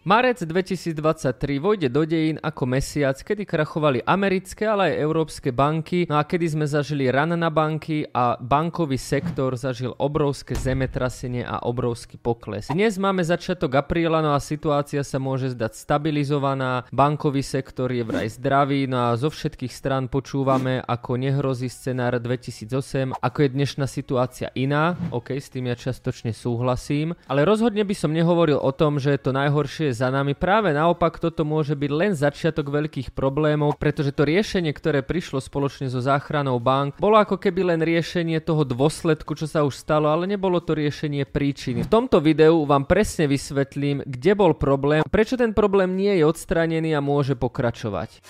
Marec 2023 vojde do dejín ako mesiac, kedy krachovali americké, ale aj európske banky, no a kedy sme zažili ran na banky a bankový sektor zažil obrovské zemetrasenie a obrovský pokles. Dnes máme začiatok apríla, no a situácia sa môže zdať stabilizovaná, bankový sektor je vraj zdravý, no a zo všetkých strán počúvame, ako nehrozí scenár 2008, ako je dnešná situácia iná, ok, s tým ja častočne súhlasím, ale rozhodne by som nehovoril o tom, že je to najhoršie za nami. Práve naopak toto môže byť len začiatok veľkých problémov, pretože to riešenie, ktoré prišlo spoločne so záchranou bank, bolo ako keby len riešenie toho dôsledku, čo sa už stalo, ale nebolo to riešenie príčiny. V tomto videu vám presne vysvetlím, kde bol problém, prečo ten problém nie je odstranený a môže pokračovať.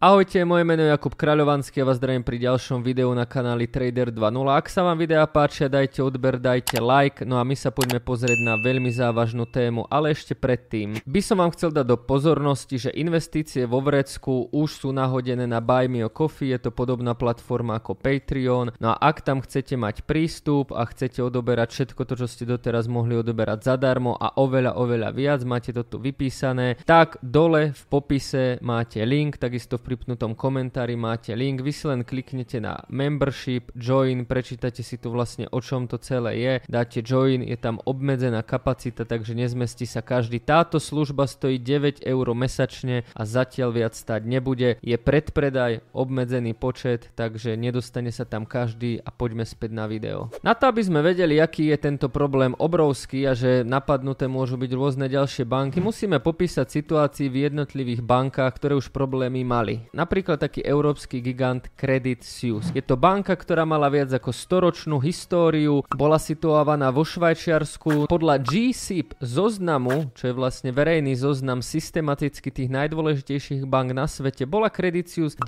Ahojte, moje meno je Jakub Kráľovanský a vás zdravím pri ďalšom videu na kanáli Trader 2.0. Ak sa vám videa páčia, dajte odber, dajte like, no a my sa poďme pozrieť na veľmi závažnú tému, ale ešte predtým by som vám chcel dať do pozornosti, že investície vo Vrecku už sú nahodené na Buy Me Coffee, je to podobná platforma ako Patreon, no a ak tam chcete mať prístup a chcete odoberať všetko to, čo ste doteraz mohli odoberať zadarmo a oveľa, oveľa viac, máte to tu vypísané, tak dole v popise máte link, takisto v pripnutom komentári máte link, vy si len kliknete na membership, join, prečítate si tu vlastne o čom to celé je, dáte join, je tam obmedzená kapacita, takže nezmestí sa každý. Táto služba stojí 9 eur mesačne a zatiaľ viac stať nebude. Je predpredaj, obmedzený počet, takže nedostane sa tam každý a poďme späť na video. Na to, aby sme vedeli, aký je tento problém obrovský a že napadnuté môžu byť rôzne ďalšie banky, musíme popísať situácii v jednotlivých bankách, ktoré už problémy mali. Napríklad taký európsky gigant Credit Suisse. Je to banka, ktorá mala viac ako storočnú históriu, bola situovaná vo Švajčiarsku. Podľa GSIP zoznamu, čo je vlastne verejný zoznam systematicky tých najdôležitejších bank na svete, bola Credit Suisse 9.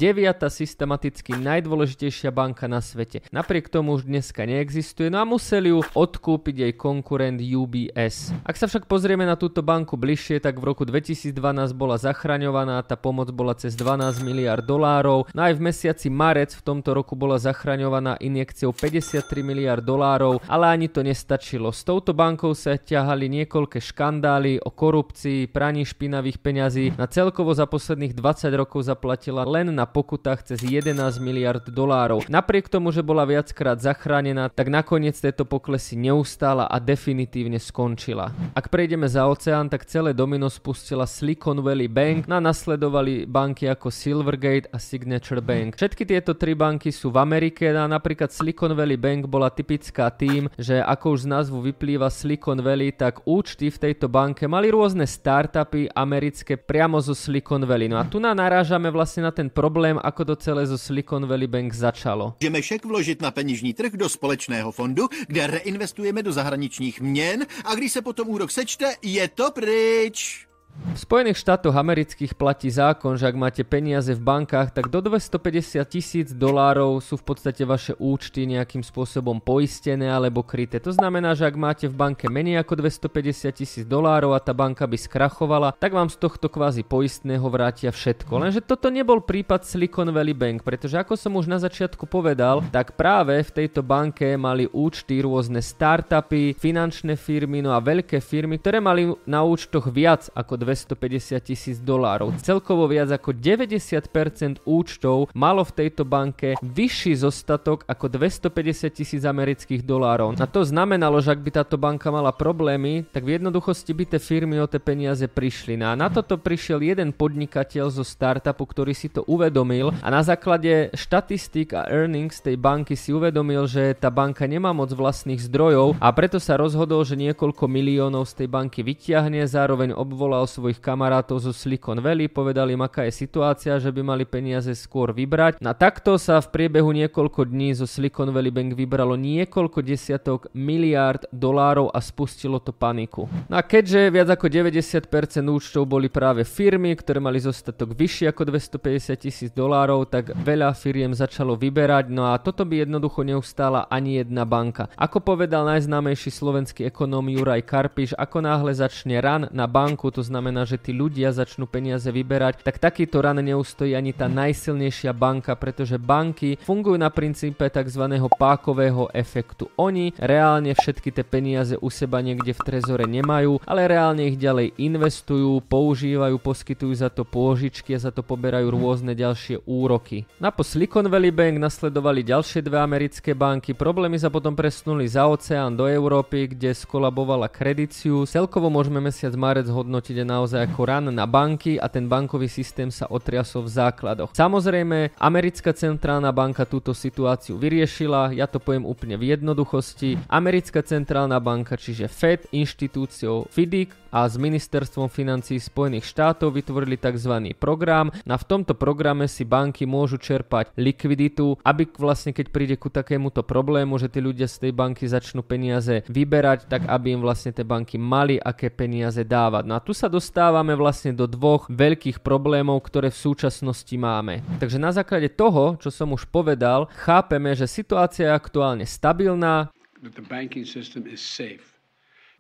systematicky najdôležitejšia banka na svete. Napriek tomu už dneska neexistuje, no a museli ju odkúpiť jej konkurent UBS. Ak sa však pozrieme na túto banku bližšie, tak v roku 2012 bola zachraňovaná, tá pomoc bola cez 12 miliard dolárov. No aj v mesiaci marec v tomto roku bola zachraňovaná injekciou 53 miliard dolárov, ale ani to nestačilo. S touto bankou sa ťahali niekoľké škandály o korupcii, praní špinavých peňazí. Na celkovo za posledných 20 rokov zaplatila len na pokutách cez 11 miliard dolárov. Napriek tomu, že bola viackrát zachránená, tak nakoniec tieto poklesy neustála a definitívne skončila. Ak prejdeme za oceán, tak celé domino spustila Silicon Valley Bank, no a nasledovali banky ako Sil Silvergate a Signature Bank. Všetky tieto tri banky sú v Amerike a napríklad Silicon Valley Bank bola typická tým, že ako už z názvu vyplýva Silicon Valley, tak účty v tejto banke mali rôzne startupy americké priamo zo Silicon Valley. No a tu na narážame vlastne na ten problém, ako to celé zo Silicon Valley Bank začalo. Můžeme však vložit na peněžní trh do společného fondu, kde reinvestujeme do zahraničních měn a když se potom úrok sečte, je to pryč. V Spojených štátoch amerických platí zákon, že ak máte peniaze v bankách, tak do 250 tisíc dolárov sú v podstate vaše účty nejakým spôsobom poistené alebo kryté. To znamená, že ak máte v banke menej ako 250 tisíc dolárov a tá banka by skrachovala, tak vám z tohto kvázi poistného vrátia všetko. Lenže toto nebol prípad Silicon Valley Bank, pretože ako som už na začiatku povedal, tak práve v tejto banke mali účty rôzne startupy, finančné firmy, no a veľké firmy, ktoré mali na účtoch viac ako 250 tisíc dolárov. Celkovo viac ako 90% účtov malo v tejto banke vyšší zostatok ako 250 tisíc amerických dolárov. A to znamenalo, že ak by táto banka mala problémy, tak v jednoduchosti by tie firmy o tie peniaze prišli. No a na toto prišiel jeden podnikateľ zo startupu, ktorý si to uvedomil a na základe štatistík a earnings tej banky si uvedomil, že tá banka nemá moc vlastných zdrojov a preto sa rozhodol, že niekoľko miliónov z tej banky vyťahne, zároveň obvolal svojich kamarátov zo Silicon Valley, povedali im, aká je situácia, že by mali peniaze skôr vybrať. Na takto sa v priebehu niekoľko dní zo Silicon Valley Bank vybralo niekoľko desiatok miliárd dolárov a spustilo to paniku. No a keďže viac ako 90% účtov boli práve firmy, ktoré mali zostatok vyšší ako 250 tisíc dolárov, tak veľa firiem začalo vyberať, no a toto by jednoducho neustála ani jedna banka. Ako povedal najznámejší slovenský ekonóm Juraj Karpiš, ako náhle začne ran na banku, to znamená znamená, že tí ľudia začnú peniaze vyberať, tak takýto ran neustojí ani tá najsilnejšia banka, pretože banky fungujú na princípe tzv. pákového efektu. Oni reálne všetky tie peniaze u seba niekde v trezore nemajú, ale reálne ich ďalej investujú, používajú, poskytujú za to pôžičky a za to poberajú rôzne ďalšie úroky. Na po Silicon Valley Bank nasledovali ďalšie dve americké banky, problémy sa potom presunuli za oceán do Európy, kde skolabovala krediciu. Celkovo môžeme mesiac marec hodnotiť naozaj ako ran na banky a ten bankový systém sa otriasol v základoch. Samozrejme, americká centrálna banka túto situáciu vyriešila, ja to poviem úplne v jednoduchosti. Americká centrálna banka, čiže Fed, inštitúciou FIDIC a s ministerstvom financí Spojených štátov vytvorili tzv. program. Na v tomto programe si banky môžu čerpať likviditu, aby vlastne keď príde ku takémuto problému, že tí ľudia z tej banky začnú peniaze vyberať, tak aby im vlastne tie banky mali aké peniaze dávať. No a tu sa dostávame vlastne do dvoch veľkých problémov, ktoré v súčasnosti máme. Takže na základe toho, čo som už povedal, chápeme, že situácia je aktuálne stabilná. That the banking system is safe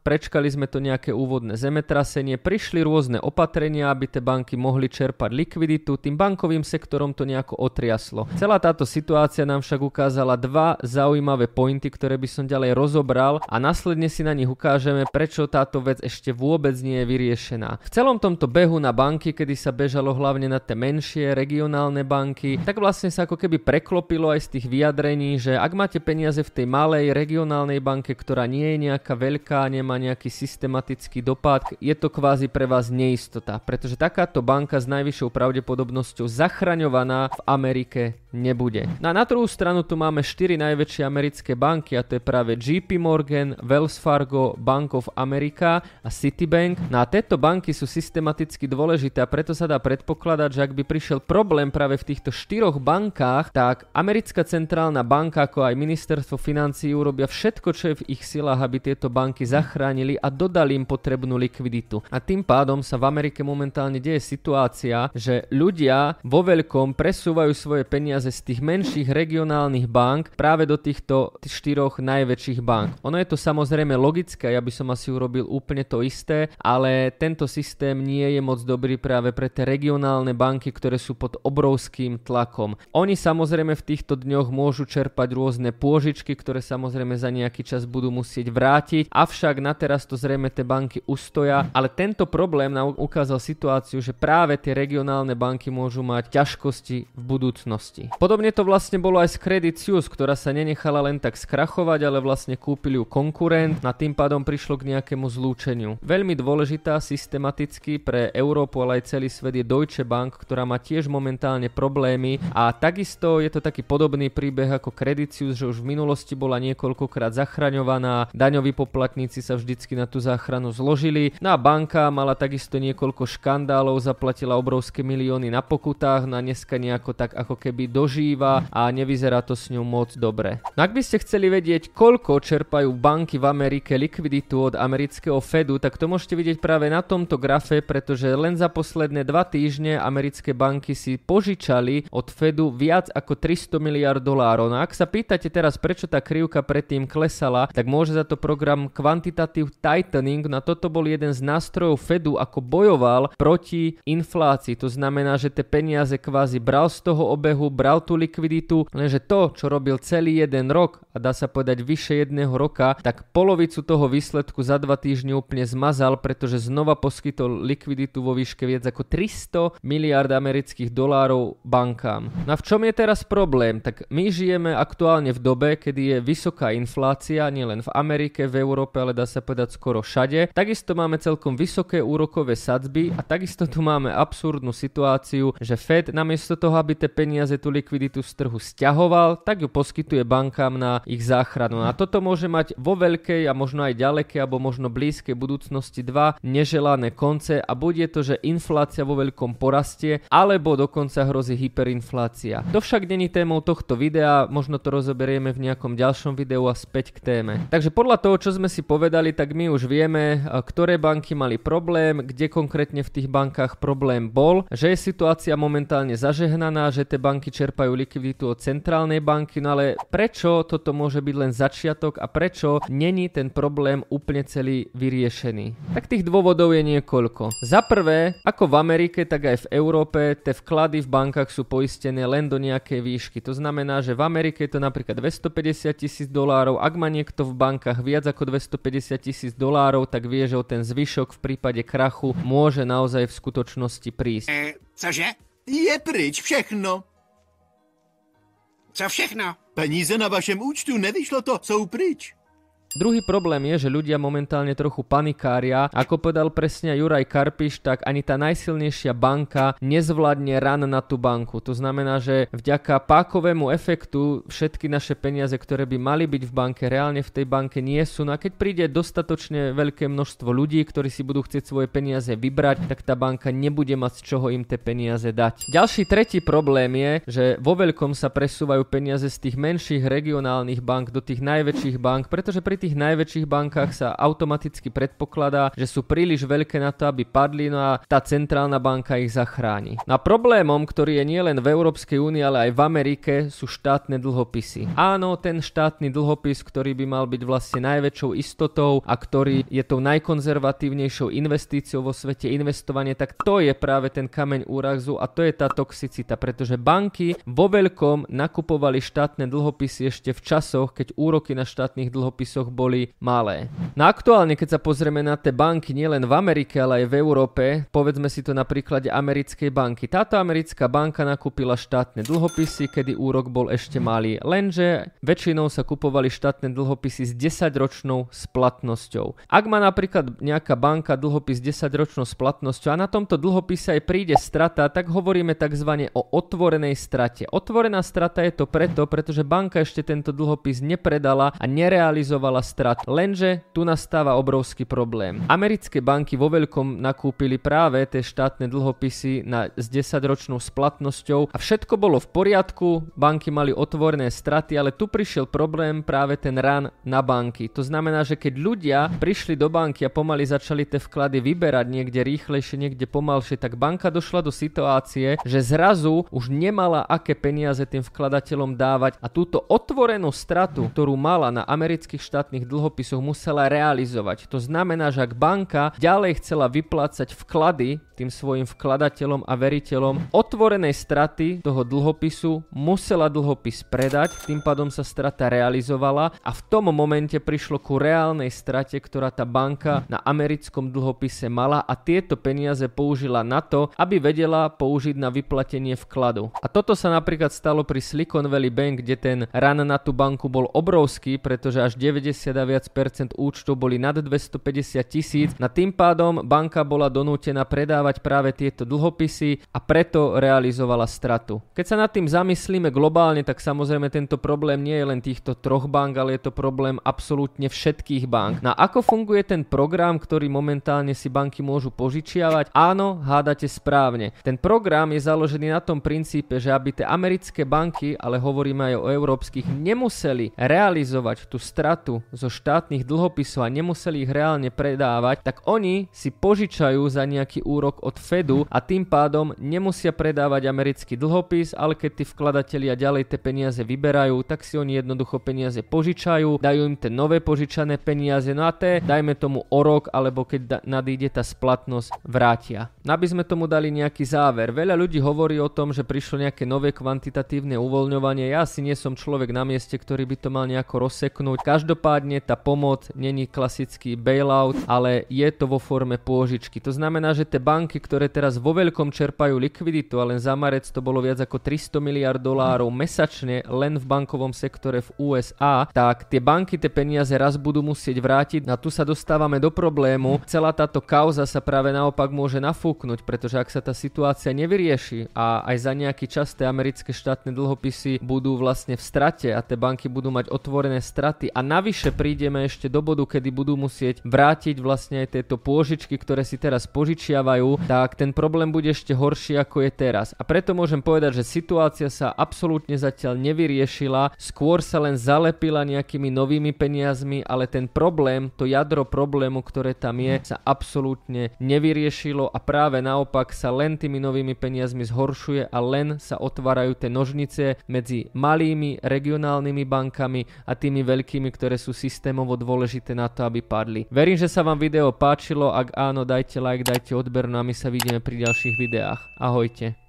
prečkali sme to nejaké úvodné zemetrasenie, prišli rôzne opatrenia, aby tie banky mohli čerpať likviditu, tým bankovým sektorom to nejako otriaslo. Celá táto situácia nám však ukázala dva zaujímavé pointy, ktoré by som ďalej rozobral a následne si na nich ukážeme, prečo táto vec ešte vôbec nie je vyriešená. V celom tomto behu na banky, kedy sa bežalo hlavne na tie menšie regionálne banky, tak vlastne sa ako keby preklopilo aj z tých vyjadrení, že ak máte peniaze v tej malej regionálnej banke, ktorá nie je nejaká veľká, nemá má nejaký systematický dopad, je to kvázi pre vás neistota, pretože takáto banka s najvyššou pravdepodobnosťou zachraňovaná v Amerike nebude. No a na druhú stranu tu máme 4 najväčšie americké banky a to je práve JP Morgan, Wells Fargo, Bank of America a Citibank. No a tieto banky sú systematicky dôležité a preto sa dá predpokladať, že ak by prišiel problém práve v týchto štyroch bankách, tak americká centrálna banka ako aj ministerstvo financií urobia všetko, čo je v ich silách, aby tieto banky zachránili a dodali im potrebnú likviditu. A tým pádom sa v Amerike momentálne deje situácia, že ľudia vo veľkom presúvajú svoje peniaze z tých menších regionálnych bank práve do týchto štyroch najväčších bank. Ono je to samozrejme logické, ja by som asi urobil úplne to isté, ale tento systém nie je moc dobrý práve pre tie regionálne banky, ktoré sú pod obrovským tlakom. Oni samozrejme v týchto dňoch môžu čerpať rôzne pôžičky, ktoré samozrejme za nejaký čas budú musieť vrátiť, avšak na teraz to zrejme tie banky ustoja, ale tento problém nám ukázal situáciu, že práve tie regionálne banky môžu mať ťažkosti v budúcnosti. Podobne to vlastne bolo aj s Credit Suisse, ktorá sa nenechala len tak skrachovať, ale vlastne kúpili ju konkurent, na tým pádom prišlo k nejakému zlúčeniu. Veľmi dôležitá systematicky pre Európu, ale aj celý svet je Deutsche Bank, ktorá má tiež momentálne problémy a takisto je to taký podobný príbeh ako Credit Suisse, že už v minulosti bola niekoľkokrát zachraňovaná, daňoví poplatníci sa vždycky na tú záchranu zložili. No a banka mala takisto niekoľko škandálov, zaplatila obrovské milióny na pokutách, na no dneska nejako tak ako keby dožíva a nevyzerá to s ňou moc dobre. No ak by ste chceli vedieť, koľko čerpajú banky v Amerike likviditu od amerického Fedu, tak to môžete vidieť práve na tomto grafe, pretože len za posledné dva týždne americké banky si požičali od Fedu viac ako 300 miliard dolárov. No ak sa pýtate teraz, prečo tá krivka predtým klesala, tak môže za to program quantitative tightening, na toto bol jeden z nástrojov Fedu, ako bojoval proti inflácii. To znamená, že tie peniaze kvázi bral z toho obehu, bral tú likviditu, lenže to, čo robil celý jeden rok, a dá sa povedať vyše jedného roka, tak polovicu toho výsledku za dva týždne úplne zmazal, pretože znova poskytol likviditu vo výške viac ako 300 miliard amerických dolárov bankám. No a v čom je teraz problém? Tak my žijeme aktuálne v dobe, kedy je vysoká inflácia, nielen v Amerike, v Európe, ale dá sa povedať skoro všade. Takisto máme celkom vysoké úrokové sadzby a takisto tu máme absurdnú situáciu, že Fed namiesto toho, aby tie peniaze, tú likviditu z trhu stiahoval, tak ju poskytuje bankám na ich záchranu. A toto môže mať vo veľkej a možno aj ďalekej alebo možno blízkej budúcnosti dva neželané konce a bude to, že inflácia vo veľkom porastie alebo dokonca hrozí hyperinflácia. To však není témou tohto videa, možno to rozoberieme v nejakom ďalšom videu a späť k téme. Takže podľa toho, čo sme si povedali, tak my už vieme, ktoré banky mali problém, kde konkrétne v tých bankách problém bol, že je situácia momentálne zažehnaná, že tie banky čerpajú likviditu od centrálnej banky, no ale prečo toto môže byť len začiatok a prečo není ten problém úplne celý vyriešený? Tak tých dôvodov je niekoľko. Za prvé, ako v Amerike, tak aj v Európe, tie vklady v bankách sú poistené len do nejakej výšky. To znamená, že v Amerike je to napríklad 250 tisíc dolárov, ak má niekto v bankách viac ako 250 tisíc dolárov, tak vie, že o ten zvyšok v prípade krachu môže naozaj v skutočnosti prísť. E, cože? Je pryč všechno. Co všechno? Peníze na vašem účtu, nevyšlo to, jsou pryč. Druhý problém je, že ľudia momentálne trochu panikária. Ako povedal presne Juraj Karpiš, tak ani tá najsilnejšia banka nezvládne ran na tú banku. To znamená, že vďaka pákovému efektu všetky naše peniaze, ktoré by mali byť v banke, reálne v tej banke nie sú. No a keď príde dostatočne veľké množstvo ľudí, ktorí si budú chcieť svoje peniaze vybrať, tak tá banka nebude mať z čoho im tie peniaze dať. Ďalší tretí problém je, že vo veľkom sa presúvajú peniaze z tých menších regionálnych bank do tých najväčších bank, pretože pri tých najväčších bankách sa automaticky predpokladá, že sú príliš veľké na to, aby padli, no a tá centrálna banka ich zachráni. No a problémom, ktorý je nielen v Európskej únii, ale aj v Amerike, sú štátne dlhopisy. Áno, ten štátny dlhopis, ktorý by mal byť vlastne najväčšou istotou a ktorý je tou najkonzervatívnejšou investíciou vo svete investovanie, tak to je práve ten kameň úrazu a to je tá toxicita, pretože banky vo veľkom nakupovali štátne dlhopisy ešte v časoch, keď úroky na štátnych dlhopisoch boli malé. No aktuálne, keď sa pozrieme na tie banky nielen v Amerike, ale aj v Európe, povedzme si to na príklade americkej banky. Táto americká banka nakúpila štátne dlhopisy, kedy úrok bol ešte malý, lenže väčšinou sa kupovali štátne dlhopisy s 10-ročnou splatnosťou. Ak má napríklad nejaká banka dlhopis 10-ročnou splatnosťou a na tomto dlhopise aj príde strata, tak hovoríme tzv. o otvorenej strate. Otvorená strata je to preto, pretože banka ešte tento dlhopis nepredala a nerealizovala strat. Lenže tu nastáva obrovský problém. Americké banky vo veľkom nakúpili práve tie štátne dlhopisy na, s 10-ročnou splatnosťou a všetko bolo v poriadku, banky mali otvorené straty, ale tu prišiel problém práve ten ran na banky. To znamená, že keď ľudia prišli do banky a pomaly začali tie vklady vyberať niekde rýchlejšie, niekde pomalšie, tak banka došla do situácie, že zrazu už nemala aké peniaze tým vkladateľom dávať a túto otvorenú stratu, ktorú mala na amerických štátnych štátnych dlhopisoch musela realizovať. To znamená, že ak banka ďalej chcela vyplácať vklady tým svojim vkladateľom a veriteľom otvorenej straty toho dlhopisu, musela dlhopis predať, tým pádom sa strata realizovala a v tom momente prišlo ku reálnej strate, ktorá tá banka na americkom dlhopise mala a tieto peniaze použila na to, aby vedela použiť na vyplatenie vkladu. A toto sa napríklad stalo pri Silicon Valley Bank, kde ten ran na tú banku bol obrovský, pretože až 90 90 a viac percent účtov boli nad 250 tisíc. Na tým pádom banka bola donútená predávať práve tieto dlhopisy a preto realizovala stratu. Keď sa nad tým zamyslíme globálne, tak samozrejme tento problém nie je len týchto troch bank, ale je to problém absolútne všetkých bank. Na ako funguje ten program, ktorý momentálne si banky môžu požičiavať? Áno, hádate správne. Ten program je založený na tom princípe, že aby tie americké banky, ale hovoríme aj o európskych, nemuseli realizovať tú stratu zo štátnych dlhopisov a nemuseli ich reálne predávať, tak oni si požičajú za nejaký úrok od Fedu a tým pádom nemusia predávať americký dlhopis, ale keď tí vkladatelia ďalej tie peniaze vyberajú, tak si oni jednoducho peniaze požičajú, dajú im tie nové požičané peniaze, no a té, dajme tomu o rok, alebo keď da- nadíde tá splatnosť, vrátia. No aby sme tomu dali nejaký záver. Veľa ľudí hovorí o tom, že prišlo nejaké nové kvantitatívne uvoľňovanie. Ja si nie som človek na mieste, ktorý by to mal nejako rozseknúť. Každopádne Každopádne tá pomoc není klasický bailout, ale je to vo forme pôžičky. To znamená, že tie banky, ktoré teraz vo veľkom čerpajú likviditu, a len za marec to bolo viac ako 300 miliard dolárov mesačne len v bankovom sektore v USA, tak tie banky tie peniaze raz budú musieť vrátiť a tu sa dostávame do problému. Celá táto kauza sa práve naopak môže nafúknuť, pretože ak sa tá situácia nevyrieši a aj za nejaký čas tie americké štátne dlhopisy budú vlastne v strate a tie banky budú mať otvorené straty a navyše navyše prídeme ešte do bodu, kedy budú musieť vrátiť vlastne aj tieto pôžičky, ktoré si teraz požičiavajú, tak ten problém bude ešte horší ako je teraz. A preto môžem povedať, že situácia sa absolútne zatiaľ nevyriešila, skôr sa len zalepila nejakými novými peniazmi, ale ten problém, to jadro problému, ktoré tam je, sa absolútne nevyriešilo a práve naopak sa len tými novými peniazmi zhoršuje a len sa otvárajú tie nožnice medzi malými regionálnymi bankami a tými veľkými, ktoré sú systémovo dôležité na to, aby padli. Verím, že sa vám video páčilo, ak áno, dajte like, dajte odber, no a my sa vidíme pri ďalších videách. Ahojte.